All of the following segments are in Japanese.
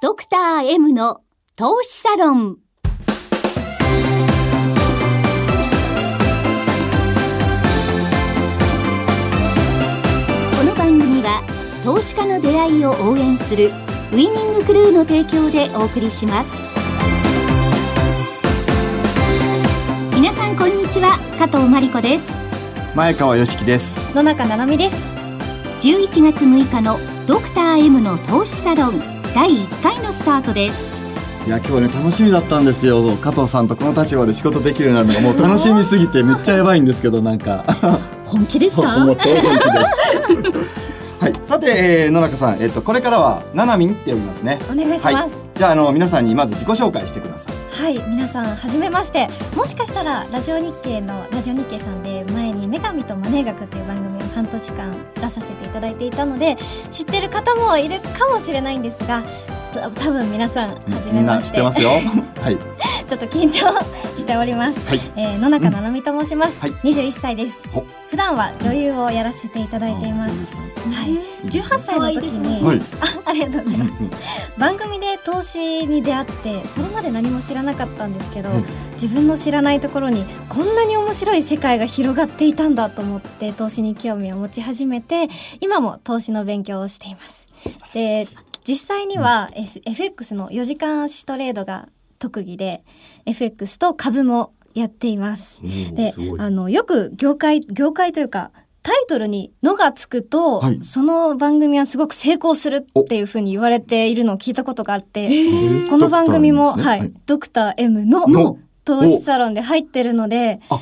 ドクター M の投資サロン。この番組は投資家の出会いを応援するウィニングクルーの提供でお送りします。皆さんこんにちは、加藤真理子です。前川良樹です野中七海です11月6日のドクター M の投資サロン第1回のスタートです。いや今日はね楽しみだったんですよ。加藤さんとこの立場で仕事できるようになるのがもう楽しみすぎてめっちゃやばいんですけどなんか。本気ですか？はい。さて、えー野中さん。えっ、とこれからはななみんって呼びますね。お願いします。はい、じゃああの皆さんにまず自己紹介してくださいはい、皆さんはじめまして。もしかしたらラジオ日経のラジオ日経さんで前に「女神とマネー学」という番組を半年間出させていただいていたので知ってる方もいるかもしれないんですがた多分皆さんはじめみんなまし知っててますよ。はいちょっと緊張しております、はい。えー野中七海と申します、はい。21歳です。ほ。普段は女優をやらせていただいています。はい、18歳の時に、はい。あありがとうございます。番組で投資に出会ってそれまで何も知らなかったんですけど、うん。自分の知らないところにこんなに面白い世界が広がっていたんだと思って投資に興味を持ち始めて今も投資の勉強をしています。で実際には、S- FX の4時間足トレードが特技で FX と株もやっています。であのよく業界業界というかタイトルに「の」がつくと、はい。その番組はすごく成功するっていうふうに言われているのを聞いたことがあって、この番組も、はいドクターなんですね。はい、ドクター M のの。投資サロンで入ってるので、あ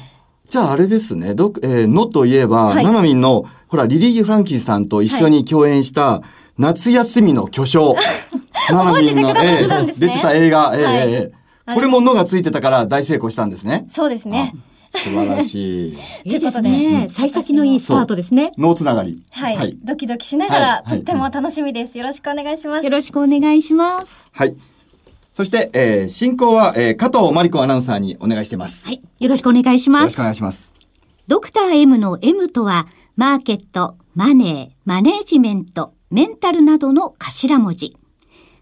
じゃああれですね。どえーのといえば、はい。ななみんのほらリリー・フランキーさんと一緒に共演した、夏休みの巨匠。ななみんの覚えててくださったんですね。出てた映画、えーはい。えーこれものがついてたから大成功したんですね。そうですね。素晴らしい。いいですね。幸先のいいスタートですね。脳つながり。はい、はい。ドキドキしながら、とっても楽しみです。よろしくお願いします。よろしくお願いします。はい。そして、えー進行は、えー加藤真理子アナウンサーにお願いしてます、はい。よろしくお願いします。よろしくお。願いします。ドクター M の M とは、マーケット、マネー、マネージメント、メンタルなどの頭文字。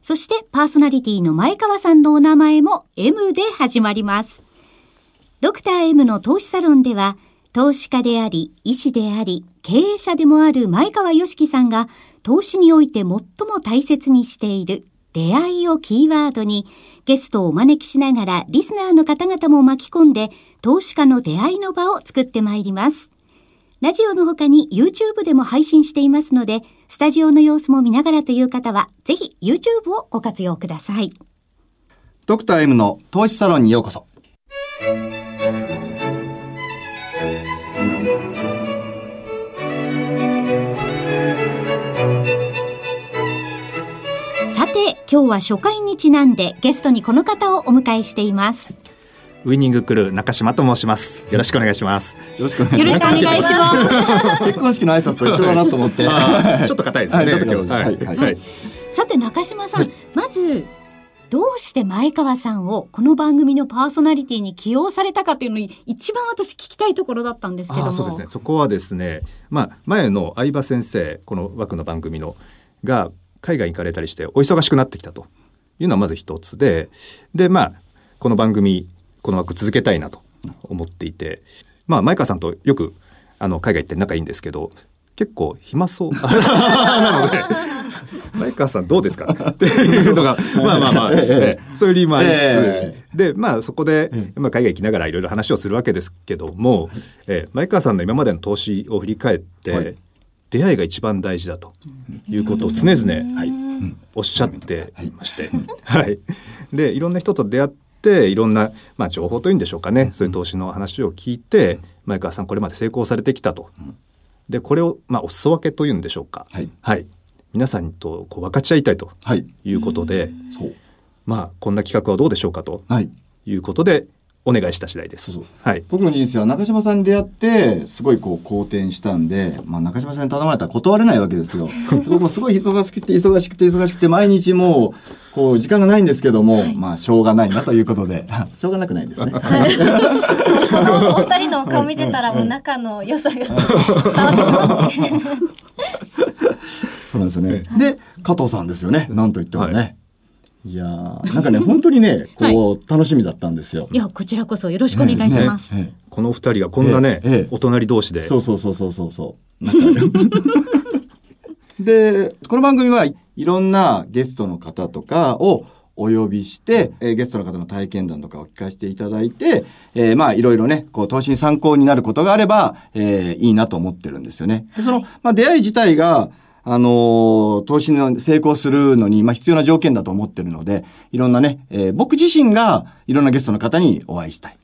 そしてパーソナリティの前川さんのお名前も M で始まります。ドクター M の投資サロンでは、投資家であり、医師であり、経営者でもある前川良樹さんが、投資において最も大切にしている出会いをキーワードに、ゲストをお招きしながら、リスナーの方々も巻き込んで、投資家の出会いの場を作ってまいります。ラジオの他に YouTube でも配信していますので、スタジオの様子も見ながらという方は、ぜひ YouTube をご活用ください。ドクター M の投資サロンにようこそさて、今日は初回にちなんでゲストにこの方をお迎えしています。ウィニングクルー中島と申します。よろしくお願いします。よろしくお願いよしますろしくお願いします。結婚式の挨拶と一緒だなと思ってちょっと硬いですね。はいちょっと硬い今日はいはいはい。さて、中島さん、まず、どうして前川さんをこの番組のパーソナリティに起用されたかというのに一番私聞きたいところだったんですけども。あそうですね。そこはですね、まあ前の相葉先生この枠の番組のが海外に行かれたりしてお忙しくなってきたというのはまず一つで、でまあこの番組この枠続けたいなと思っていて、まあ前川さんとよくあの海外行って仲いいんですけど。結構暇そう。なので前川さんどうですか？っていうのがまあまあまあ、ええそういう理由もありつつ、えでまあそこで、まあ、海外行きながらいろいろ話をするわけですけども、えー前川さんの今までの投資を振り返って、はい。出会いが一番大事だということを常々、はい。おっしゃっていまして、はい、でいろんな人と出会っていろんな、まあ、情報というんでしょうかね、そういう投資の話を聞いて前川さんこれまで成功されてきたと。でこれを、まあ、お裾分けというんでしょうか、はい。皆さんとこう分かち合いたいとはい。いうことで、そう。まあこんな企画はどうでしょうかとはい。いうことでお願いした次第です。そうそう。はい。僕の人生は中島さんに出会ってすごいこう好転したんで、まあ、中島さんに頼まれたら断れないわけですよ。僕もすごい忙しくて忙しくて忙しくて毎日もうこう時間がないんですけども、まあしょうがないなということで しょうがなくないですね。お二人のお顔見てたらもう仲の良さが伝わってきますね。そうなんですよね。で加藤さんですよね。なんと言ってもね。いやーなんかね本当にね こう、楽しみだったんですよい。や、こちらこそよろしくお願いします。ねねこの二人がこんなね、お隣同士でそうそうそうそうそうそう。なんかで、この番組はいろんなゲストの方とかをお呼びして、えーゲストの方の体験談とかを聞かせていただいて、えーまあいろいろね、こう投資に参考になることがあれば、えーいいなと思ってるんですよね。で、その、まあ出会い自体が、あのー投資の成功するのに、まあ、必要な条件だと思ってるので、いろんなね、えー僕自身がいろんなゲストの方にお会いしたい。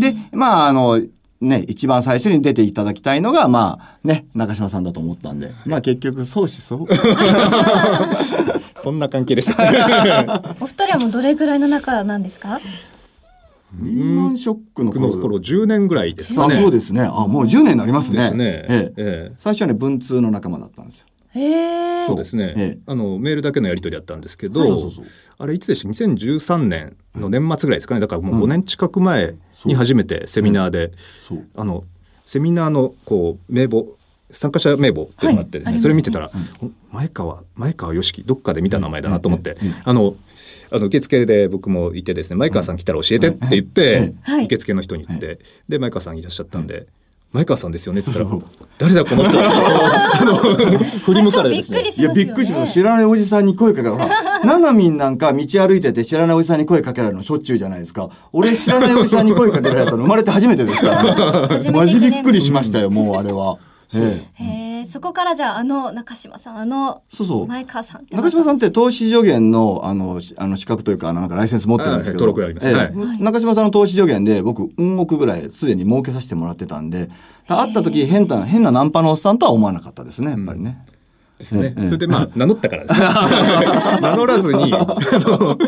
で、まあ、あの、ね、一番最初に出ていただきたいのが、まあ、ね、中島さんだと思ったんで、まあ結局、相思相そんな関係でした。お二人はもうどれぐらいの仲なんですか？リーマンショックの頃。頃10年ぐらいですかあ、ね。そうですね。あ、もう10年になりますね。ですね。ええええ最初はね、文通の仲間だったんですよ。そうですね、ええ。あのメールだけのやり取りだったんですけど、はいそうそうあれいつでした？2013年の年末ぐらいですかね。だからもう5年近く前に初めてセミナーで、そう。あのセミナーのこう名簿参加者名簿っていうのがあってですね,、はい。それ見てたら、お前川前川よしきどっかで見た名前だなと思って、あのあの受付で僕もいてですね前川さん来たら教えてって言って、はい。受付の人に言って、で前川さんいらっしゃったんで。前川さんですよねって言ったらそう「誰だこの人」あの振り向かれてですね最初びっくりしいや、ますよねびっくりしました。知らないおじさんに声かけられる。ほらななみんなんか道歩いてて知らないおじさんに声かけられるのしょっちゅうじゃないですか。俺知らないおじさんに声かけられたの生まれて初めてですから。マジびっくりしましたよ、もうあれは。ええ。へえそこからじゃああの中島さんあのそうそう。前川さんって。中島さんって投資助言のあのしあの資格というかあのなんかライセンス持ってるんですけど、はい登録あります。ええ。はい。中島さんの投資助言で僕運億ぐらいすでに儲けさせてもらってたんで会った時変な変なナンパのおっさんとは思わなかったですねやっぱりね。ですね。それでまあ名乗ったからですね。名乗らずに、あの、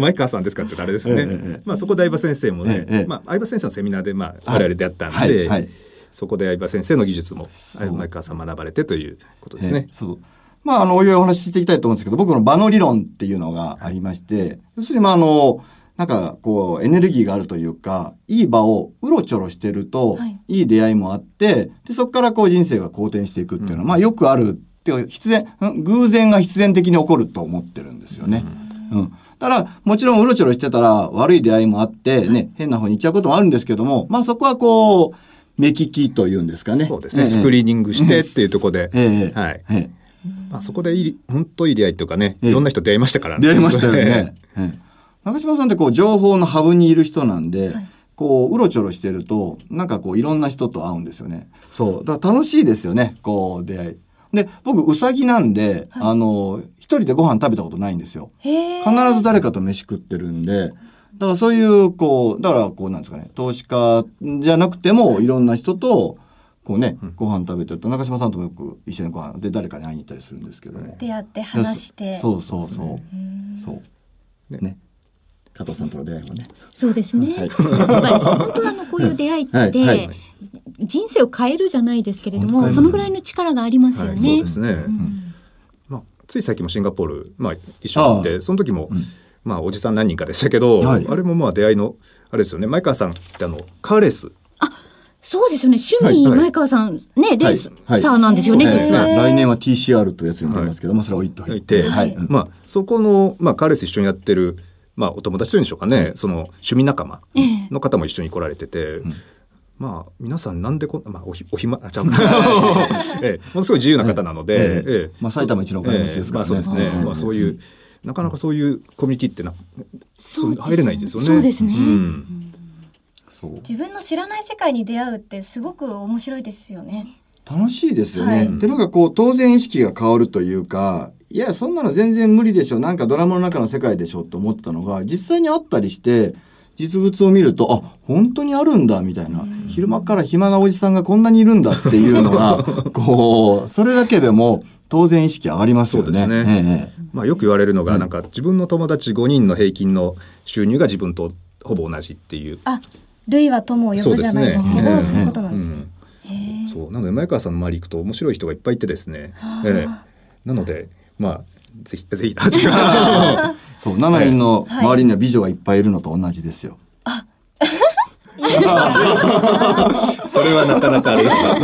前川さんですかってあれですね。まあそこで相葉先生もね、まあ相葉先生のセミナーでまあはい我々出会ったんで、はいはいそこで相葉先生の技術もう前川さん学ばれてということですねええ。そう。まあ、あの、おいおいお話ししていきたいと思うんですけど、僕の場の理論っていうのがありまして、要するに、まあ、あの、なんか、こう、エネルギーがあるというか、いい場をうろちょろしてると、はいい、い出会いもあって、で、そこからこう人生が好転していくっていうのは、まあ、よくあるっていう、必然、ん偶然が必然的に起こると思ってるんですよね。うん。だから、もちろんうろちょろしてたら悪い出会いもあって、ね、変な方に行っちゃうこともあるんですけども、まあ、そこはこう、目利きというんですかね。そうですね。ええスクリーニングしてっていうところで、ええはい。ええまあそこでいい、本当いい出会いというかね、ええいろんな人出会いましたから出会いましたよね。ええ中島さんってこう情報のハブにいる人なんで、こううろちょろしてるとなんかこういろんな人と会うんですよね。そうだから楽しいですよねこう出会い。で僕うさぎなんで、あの一人でご飯食べたことないんですよ。必ず誰かと飯食ってるんで。だからそういうこうだからこうなんですかね投資家じゃなくてもいろんな人とこうね、ご飯食べてると中島さんともよく一緒にご飯で誰かに会いに行ったりするんですけども。出会って話してそうそうそう。そう。ね。加藤さんとの出会いもね。そうですね。はいやっぱり本当はあのこういう出会いって、はいはい人生を変えるじゃないですけれども、そのぐらいの力がありますよね。はいそうですね。んまあ、つい最近もシンガポール、まあ、一緒に行ってその時も、うんまあ、おじさん何人かでしたけど、はい。あれもまあ出会いのあれですよね。前川さんってあのカーレースそうですよね。趣味、前川さんね、レースはいサーなんですよね、えー実は。来年は TCR というやつに出ますけども、それは置い。とい。て。まあ、そこの、まあ、カーレース一緒にやってる、まあ、お友達というんでしょうかね、その趣味仲間ええ。の方も一緒に来られてて、まあ皆さんなんでこんまあおひお暇あちゃう。ええ、ものすごい自由な方なので、ええ。ええ。まあ埼玉一のお金持ちですからね。ええまあ、そうですね、うん。まあ、そういうなかなかそういうコミュニティってなそう入れないんですよね。そうですねう。自分の知らない世界に出会うってすごく面白いですよね楽しいですよね。はいで、なんかこう、当然意識が変わるというか、いや、そんなの全然無理でしょ。なんかドラマの中の世界でしょって思ってたのが、実際にあったりして、実物を見ると、あ、本当にあるんだ、みたいな。昼間から暇なおじさんがこんなにいるんだっていうのが、こう、それだけでも当然意識上がりますよね。そうですね。ええ。まあ、よく言われるのが、なんか自分の友達5人の平均の収入が自分とほぼ同じっていう。あ類は友を呼ぶじゃないですけどそういうことなんですね、そう。なので前川さんの周り行くと面白い人がいっぱいいてですね、ええ。なのでまあぜひぜひあ違う。そう、ナナミンの周りには美女がいっぱいいるのと同じですよ。それはなかなかあれですか。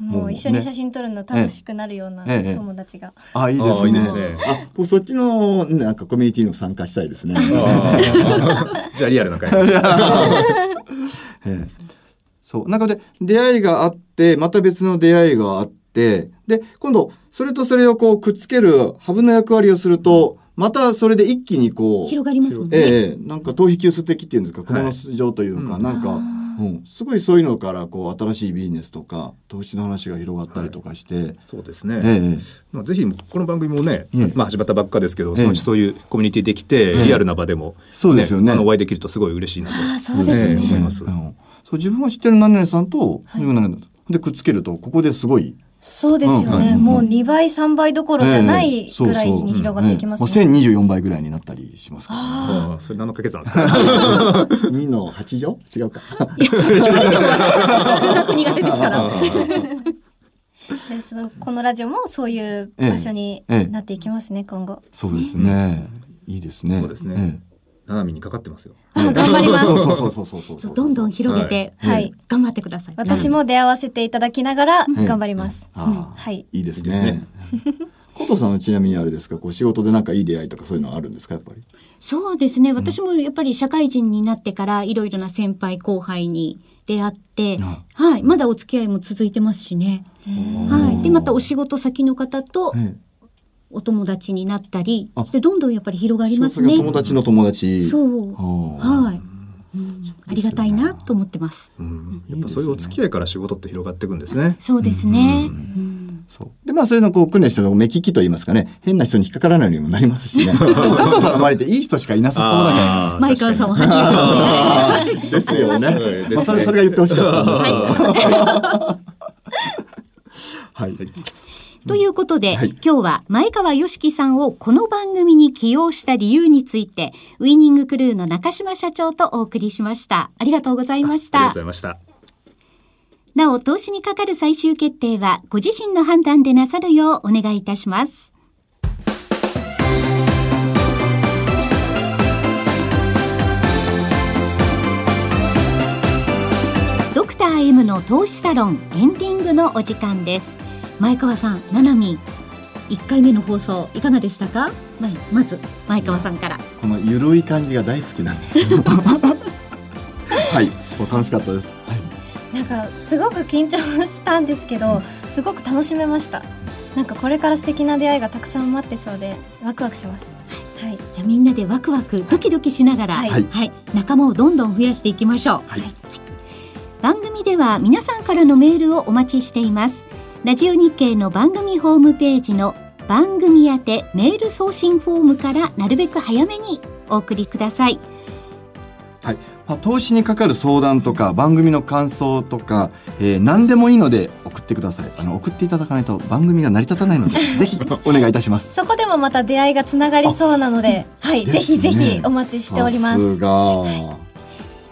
もう一緒に写ね真撮るの楽しくなるようなええ。友達が。あいいですね。あ僕そっちのなんかコミュニティの参加したいですね。じゃあリアルな会 そう。中で出会いがあって、また別の出会いがあって、で、今度、それとそれをこうくっつけるハブの役割をすると、またそれで一気にこう、広がりますもんね。ええなんか頭皮急須的っていうんですか、はい。雲の巣状というか、うん。なんか、うん、すごいそういうのからこう新しいビジネスとか投資の話が広がったりとかして、そうですね。ええ。まあぜひこの番組もね、ええ。まあ始まったばっかですけど、ええ。そのうちそういうコミュニティできて、ええ。リアルな場でも、そうですよね。あのお会いできるとすごい嬉しいなと。ね。思います。うん。そう自分が知ってる何々さんと自分が何々さんでくっつけるとここですごいそうですよね。うんもう2倍、3倍どころじゃないぐらいに広がっていきますえね。えもう1024倍ぐらいになったりしますから、ね。ああそれ何の掛け算ですか？2の8乗違うか。数学苦手ですから。でそのこのラジオもそういう場所にええなっていきますね、今後。そうですね。いいですね。そうですねナナミにかかってますよ。あ頑張ります。そうそうそうそうそうそうそう。どんどん広げて、はいはい、頑張ってください。私も出会わせていただきながらええ頑張ります。はい。いいですねね。コトさんはちなみにあれですか、こう仕事でなんかいい出会いとかそういうのはあるんですか、やっぱり。そうですね。私もやっぱり社会人になってからいろいろな先輩後輩に出会って、はい、まだお付き合いも続いてますしね。はい。で、またお仕事先の方とえお友達になったりあして、どんどんやっぱり広がえりますね。友達の友達。そう。はい。うんありがたいなと思ってます。うん、やっぱそういうお付き合いから仕事って広がっていくんですね。そうですね。で、まあ、そういうのをこう、訓練してる目利きと言いますかね、変な人に引っかからないようにもなりますしね。加藤さんの周りっていい人しかいなさそうだから。前川さんをはじめとして。ですよね。はいですねまあ、それ、それが言ってほしかったんですけど。はい。ということで、はい今日は前川良樹さんをこの番組に起用した理由について、ウィニングクルーの中島社長とお送りしました。ありがとうございましたありがとうござ。いました。なお、投資にかかる最終決定は、ご自身の判断でなさるようお願いいたします。ドクター M の投資サロンエンディングのお時間です。前川さん、ななみん、1回目の放送いかがでしたか？ままず、前川さんから。このゆるい感じが大好きなんですけど。はい。もう楽しかったです。はい。なんかすごく緊張したんですけど、すごく楽しめました。なんかこれから素敵な出会いがたくさん待ってそうでワクワクします。はい。じゃあみんなでワクワクドキドキしながら、はいはい、仲間をどんどん増やしていきましょう。はい。番組では皆さんからのメールをお待ちしています。ラジオ日経の番組ホームページの番組宛てメール送信フォームからなるべく早めにお送りください。はい。まあ、投資にかかる相談とか番組の感想とか、えー、何でもいいので送ってください。あの送っていただかないと番組が成り立たないので ぜひお願いいたします。そこでもまた出会いがつながりそうなので、はい、ぜひぜひお待ちしておりまさす。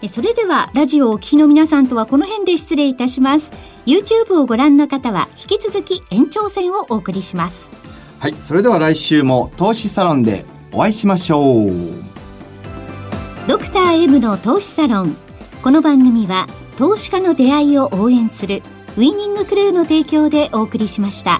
それではラジオをお聞きの皆さんとはこの辺で失礼いたします。YouTube をご覧の方は引き続き延長戦をお送りします。はい。それでは来週も投資サロンでお会いしましょう。ドクター M の投資サロン。この番組は投資家の出会いを応援するウィニングクルーの提供でお送りしました。